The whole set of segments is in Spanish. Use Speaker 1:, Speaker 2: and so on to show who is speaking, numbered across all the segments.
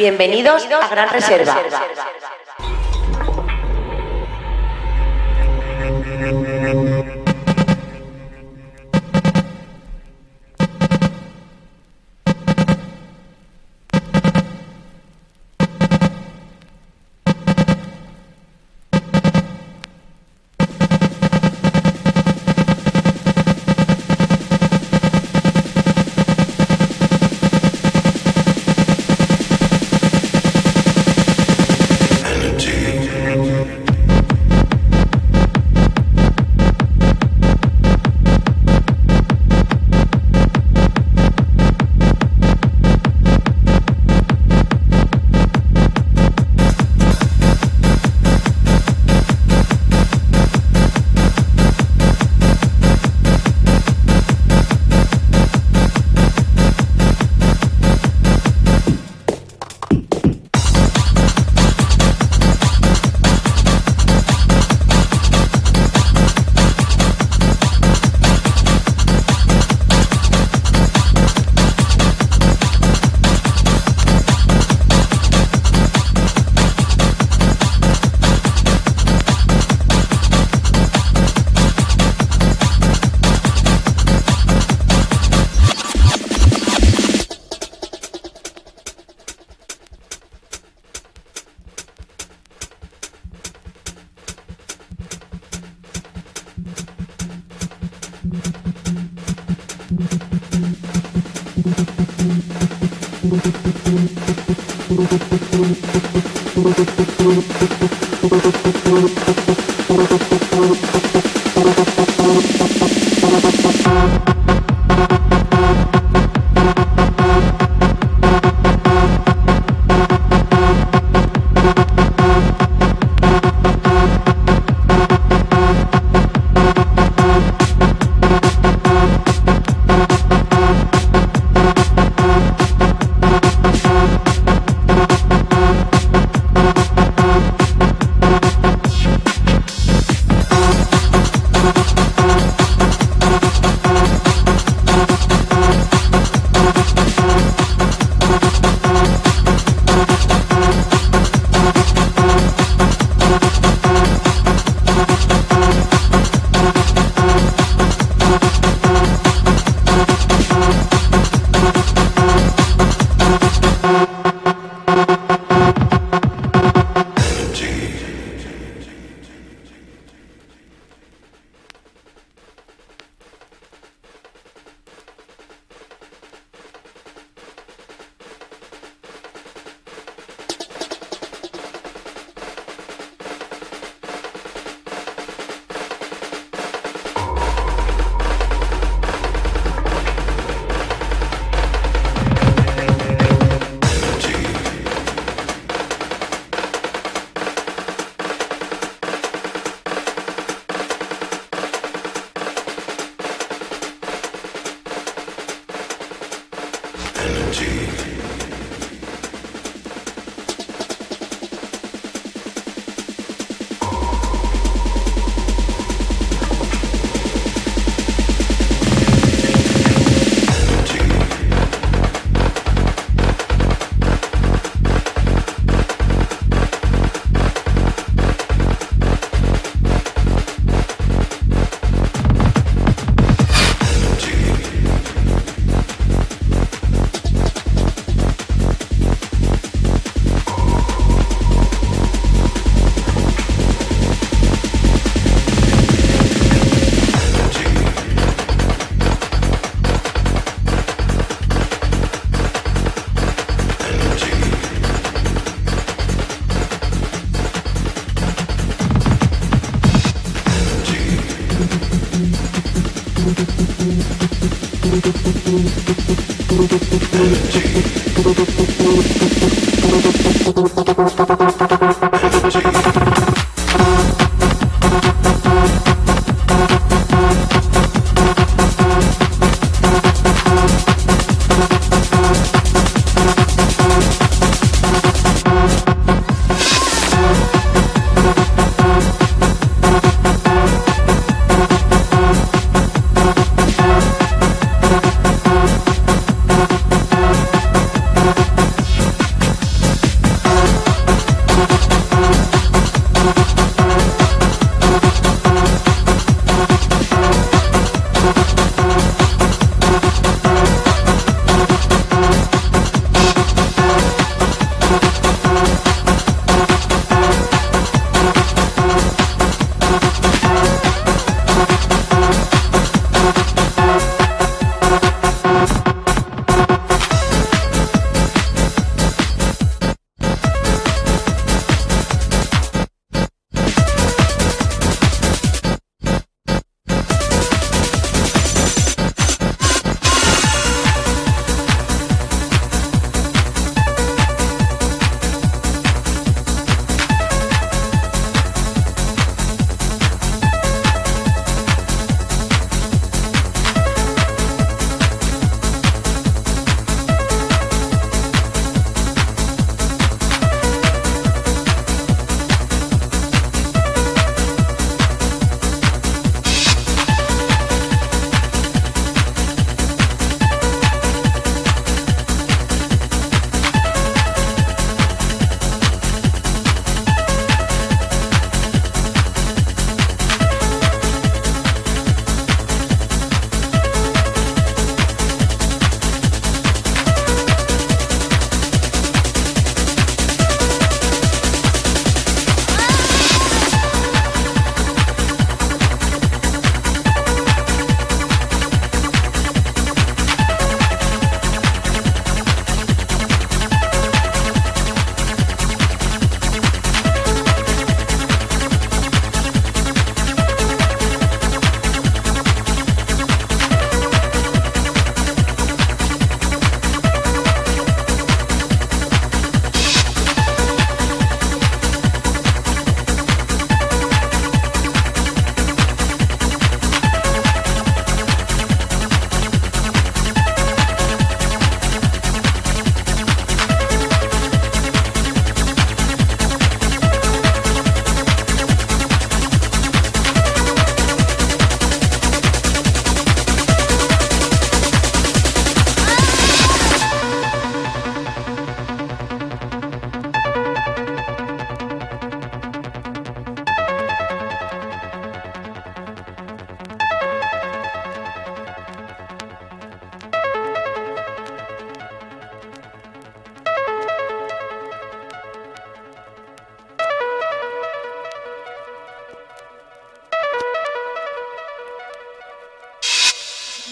Speaker 1: Bienvenidos, a Gran, Reserva.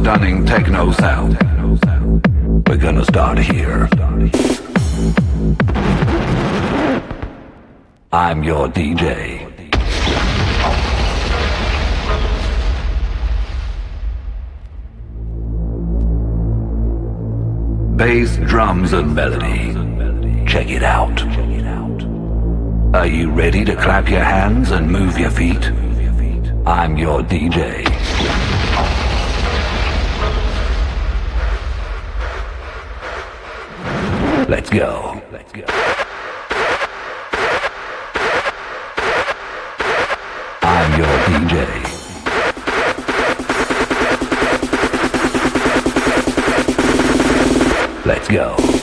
Speaker 2: stunning techno sound. We're gonna start here. I'm your DJ. Bass, drums, and melody. Check it out. Are you ready to clap your hands and move your feet? I'm your DJ. Let's go. Let's go. I'm your DJ. Let's go.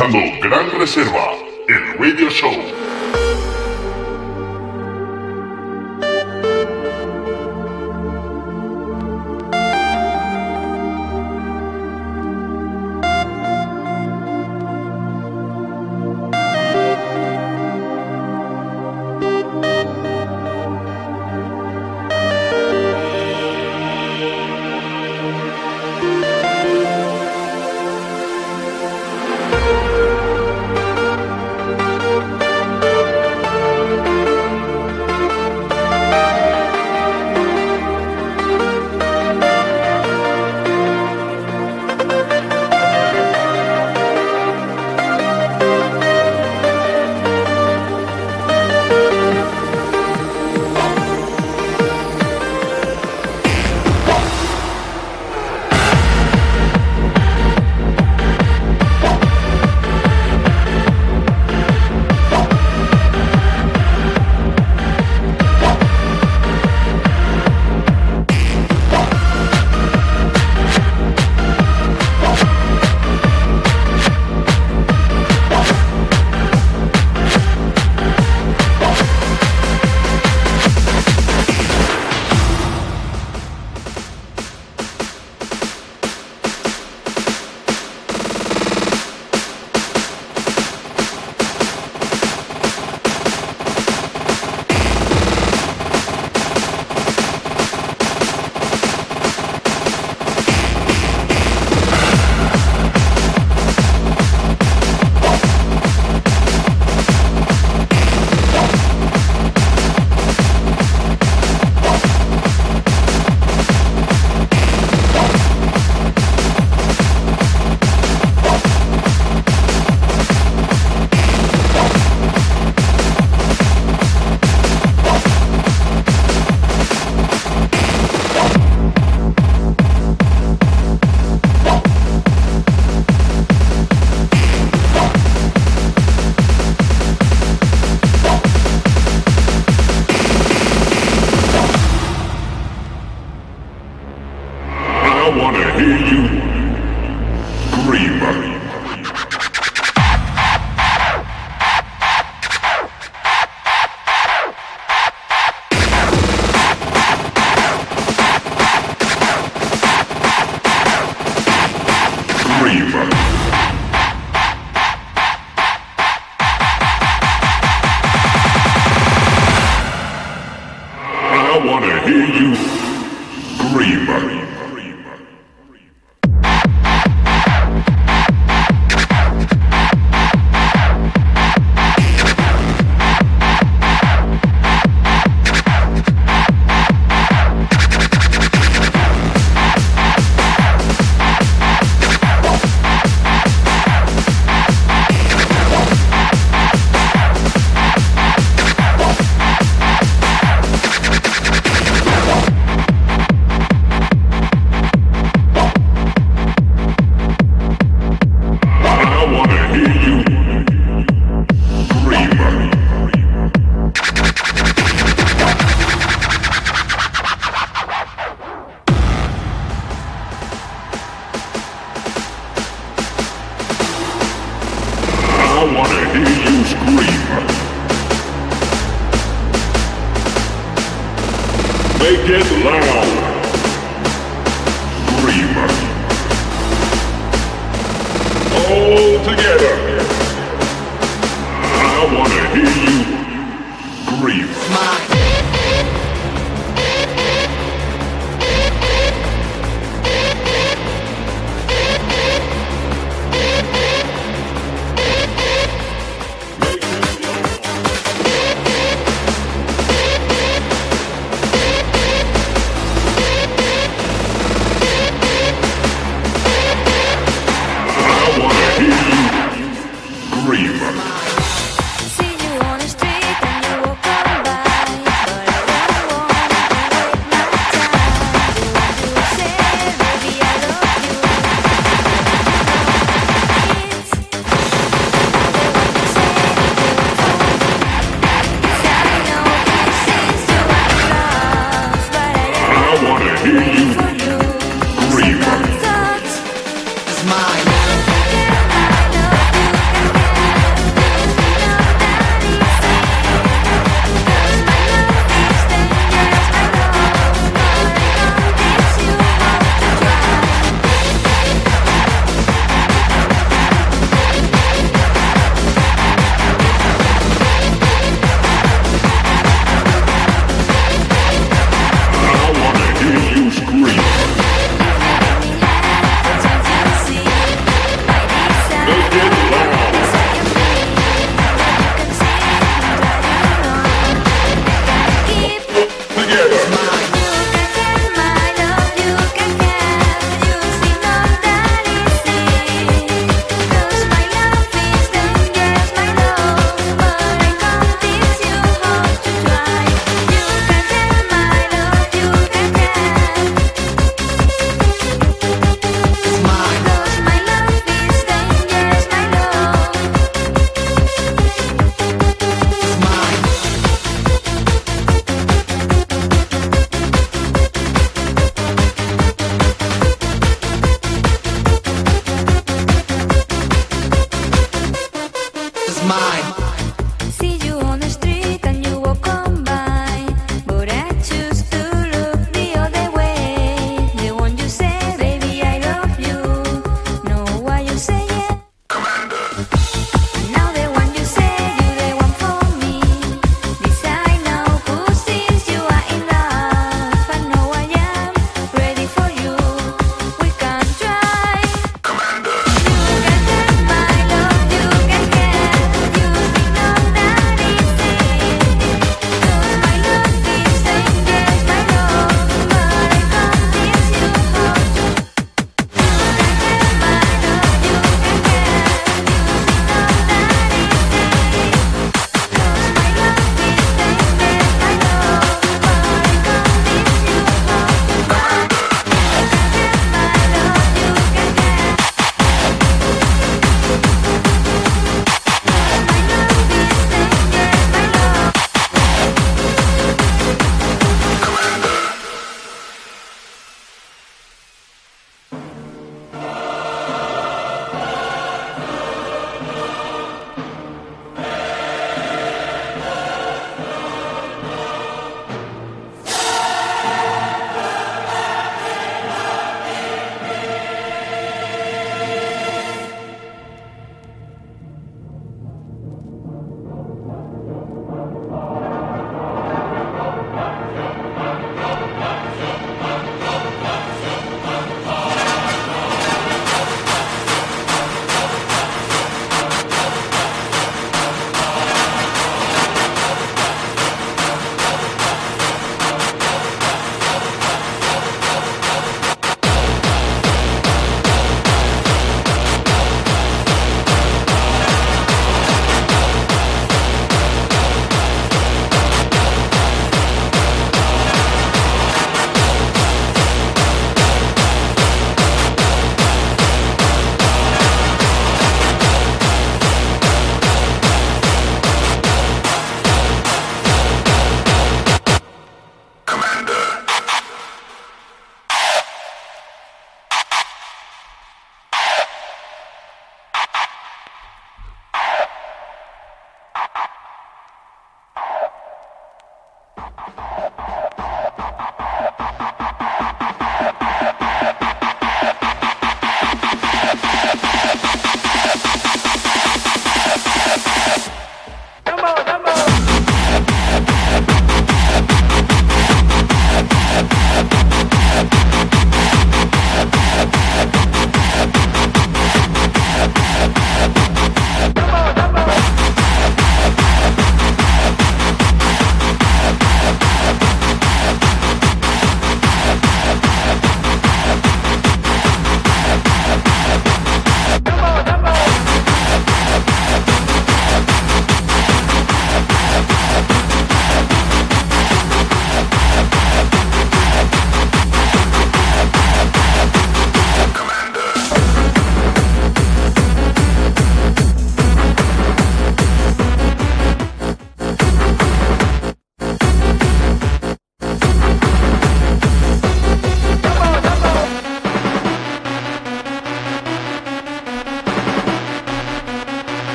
Speaker 3: Escuchando Gran Reserva, el radio show.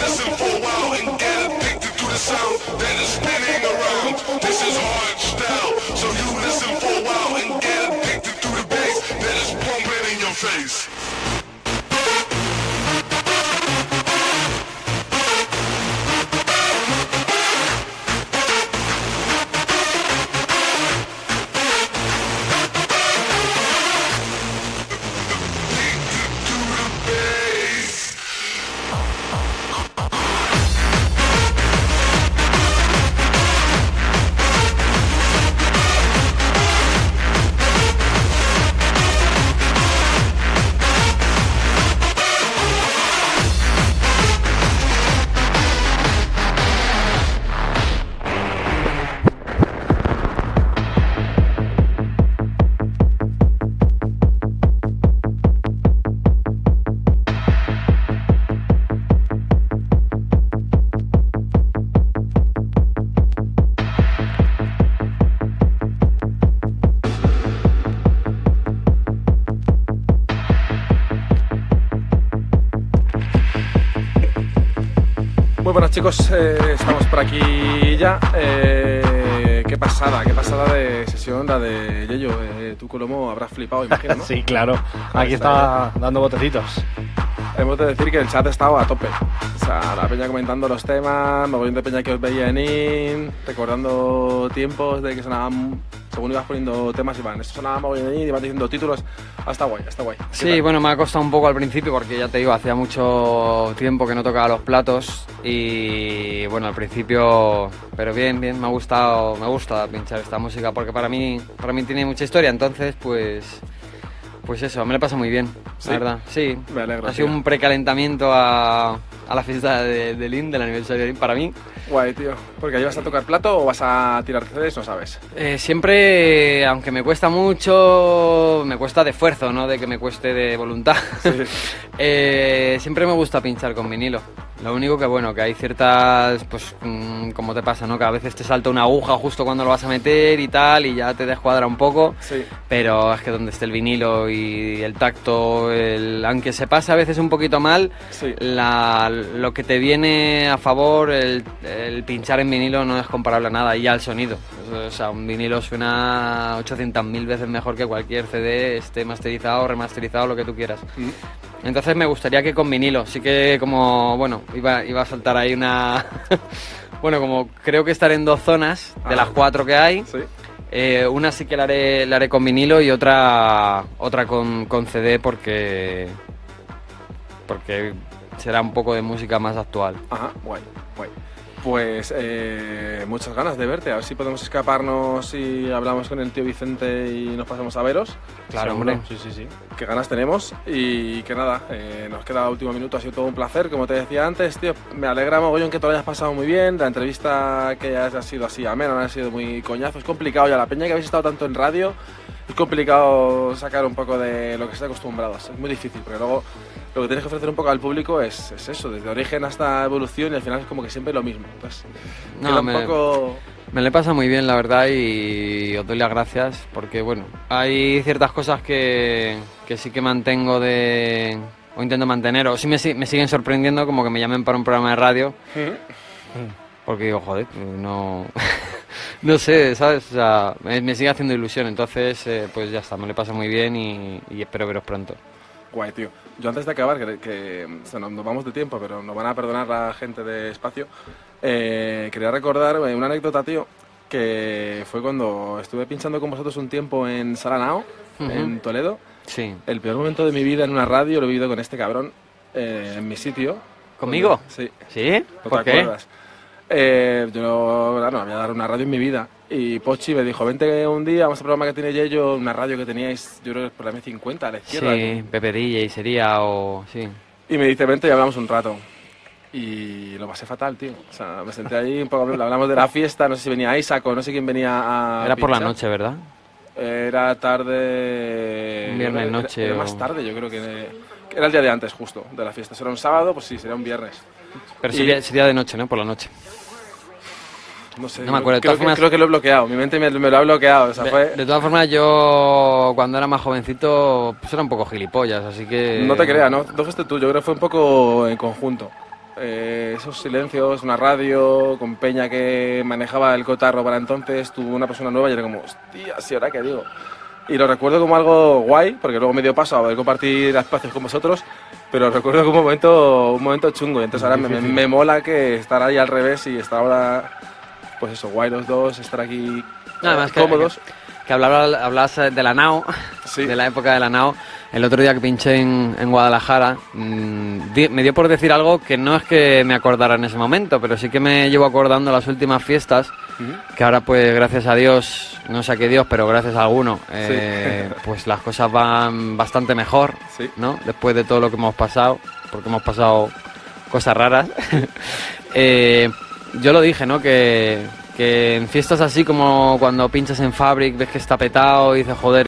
Speaker 4: Listen for a while and get addicted to the sound. That is
Speaker 5: chicos, eh, estamos por aquí ya. Eh, qué pasada, qué pasada de sesión la de Yello. Eh, tú, Colomo, habrás flipado, imagino, ¿no?
Speaker 6: Sí, claro. Aquí
Speaker 5: está,
Speaker 6: está dando botecitos.
Speaker 5: Hemos de decir que el chat ha estado a tope. O sea, la peña comentando los temas, mogollón de peña que os veía en IN, recordando tiempos de que sonaban, según ibas poniendo temas, iban, esto sonaba mogollón en IN, iban diciendo títulos. Hasta guay, hasta guay. ¿Qué
Speaker 7: Sí,
Speaker 5: tal?
Speaker 7: bueno, me ha costado un poco al principio porque ya te digo, hacía mucho tiempo que no tocaba los platos y bueno, al principio, pero bien, bien, me ha gustado, me gusta pinchar esta música porque para mí, para mí tiene mucha historia, entonces pues, pues eso, me lo pasa muy bien,
Speaker 5: Sí.
Speaker 7: la verdad, sí.
Speaker 5: Me alegro,
Speaker 7: Ha sido
Speaker 5: tío.
Speaker 7: un precalentamiento a, a la fiesta de, de Lin, del aniversario de Lin, para mí.
Speaker 5: Guay, tío. Porque ahí vas a tocar plato o vas a tirar CDs, no sabes.
Speaker 7: Eh, siempre, aunque me cuesta mucho, me cuesta de esfuerzo, no de que me cueste de voluntad. Eh, siempre me gusta pinchar con vinilo. Lo único que bueno, que hay ciertas, pues mm, como te pasa, ¿no? Que a veces te salta una aguja justo cuando lo vas a meter y tal, y ya te descuadra un poco.
Speaker 5: Sí.
Speaker 7: Pero es que donde esté el vinilo y el tacto, el, aunque se pase a veces un poquito mal,
Speaker 5: Sí.
Speaker 7: la- lo que te viene a favor, el, el pinchar en vinilo no es comparable a nada, y ya el sonido. O sea, un vinilo suena 800.000 veces mejor que cualquier CD, esté masterizado, remasterizado, lo que tú quieras. Entonces me gustaría que con vinilo, sí que como, bueno, iba, iba a saltar ahí una... bueno, como creo que estaré en dos zonas de
Speaker 5: Ah.
Speaker 7: las cuatro que hay.
Speaker 5: Sí.
Speaker 7: Eh, una sí que la haré, la haré con vinilo y otra otra con, con CD porque porque será un poco de música más actual.
Speaker 5: Ajá, guay, guay. Pues eh, muchas ganas de verte. A ver si podemos escaparnos y hablamos con el tío Vicente y nos pasamos a veros.
Speaker 7: Claro, hombre.
Speaker 6: Sí, sí, sí.
Speaker 5: Qué ganas tenemos. Y que nada, eh, nos queda el último minuto. Ha sido todo un placer, como te decía antes, tío. Me alegra mogollón que te lo hayas pasado muy bien. La entrevista que haya sido así amena, no ha sido muy coñazo. Es complicado ya. La peña que habéis estado tanto en radio, es complicado sacar un poco de lo que estáis acostumbrados. Es muy difícil, porque luego lo que tienes que ofrecer un poco al público es, es eso, desde origen hasta evolución y al final es como que siempre lo mismo. Entonces,
Speaker 7: No,
Speaker 5: queda un
Speaker 7: me-
Speaker 5: poco...
Speaker 7: Me le pasa muy bien, la verdad, y os doy las gracias porque, bueno, hay ciertas cosas que, que sí que mantengo de... o intento mantener, o sí me, si- me siguen sorprendiendo como que me llamen para un programa de radio. Porque digo, joder, no... no sé, ¿sabes? O sea, me, me sigue haciendo ilusión, entonces, eh, pues ya está, me le pasa muy bien y, y espero veros pronto.
Speaker 5: Guay, tío. Yo antes de acabar, que, que o sea, no- nos vamos de tiempo, pero nos van a perdonar la gente de espacio, eh, quería recordar eh, una anécdota, tío, que fue cuando estuve pinchando con vosotros un tiempo en Salanao,
Speaker 7: Ujú.
Speaker 5: en Toledo.
Speaker 7: Sí.
Speaker 5: El peor momento de mi vida en una radio lo he vivido con este cabrón eh, en mi sitio.
Speaker 7: ¿Conmigo?
Speaker 5: Sí.
Speaker 7: ¿Sí?
Speaker 5: ¿No
Speaker 7: ¿Por
Speaker 5: te
Speaker 7: qué?
Speaker 5: acuerdas? Eh, yo no, claro, había dado una radio en mi vida. Y Pochi me dijo, vente un día, vamos a programa que tiene Yello, una radio que teníais, yo creo que por la M50 a la izquierda.
Speaker 7: Sí, Pepe DJ sería o... sí.
Speaker 5: Y me dice, vente y hablamos un rato. Y lo pasé fatal, tío. O sea, me senté ahí un poco, hablamos de la fiesta, no sé si venía Isaac o no sé quién venía a
Speaker 7: Era por la noche, ¿verdad?
Speaker 5: Era tarde...
Speaker 7: Un viernes noche
Speaker 5: Era,
Speaker 7: o-
Speaker 5: más tarde, yo creo que... que Era el día de antes, justo, de la fiesta. Si era un sábado, pues sí, sería un viernes.
Speaker 7: Pero
Speaker 5: Y-
Speaker 7: sería, sería de noche, ¿no? Por la noche.
Speaker 5: No sé,
Speaker 7: No me acuerdo, de todas
Speaker 5: que,
Speaker 7: formas-
Speaker 5: creo que lo he bloqueado. Mi mente me, me lo ha bloqueado. O sea,
Speaker 7: De,
Speaker 5: fue...
Speaker 7: de todas formas, yo cuando era más jovencito pues era un poco gilipollas, así que...
Speaker 5: No te creas, ¿no? Fuiste tú, yo creo que fue un poco en conjunto. eh, esos silencios, una radio con Peña que manejaba el cotarro para entonces, tuvo una persona nueva y era como, hostia, ¿sí ahora qué digo? Y lo recuerdo como algo guay, porque luego me dio paso a poder compartir espacios con vosotros, pero lo recuerdo como un momento, un momento chungo. Y entonces ahora me, me- me mola que estar ahí al revés y estar ahora, pues eso, guay los dos, estar aquí
Speaker 7: Nada más que,
Speaker 5: cómodos.
Speaker 7: que, que hablabas, hablabas de la NAO, de la época de la NAO. El otro día que pinché en, en Guadalajara, mm, di- me dio por decir algo que no es que me acordara en ese momento, pero sí que me llevo acordando las últimas fiestas, que ahora pues gracias a Dios, no sé a qué Dios, pero gracias a alguno, eh, pues las cosas van bastante mejor, ¿no? Después de todo lo que hemos pasado, porque hemos pasado cosas raras. Eh, yo lo dije, ¿no? Que, que en fiestas así como cuando pinchas en Fabric, ves que está petado y dices, joder,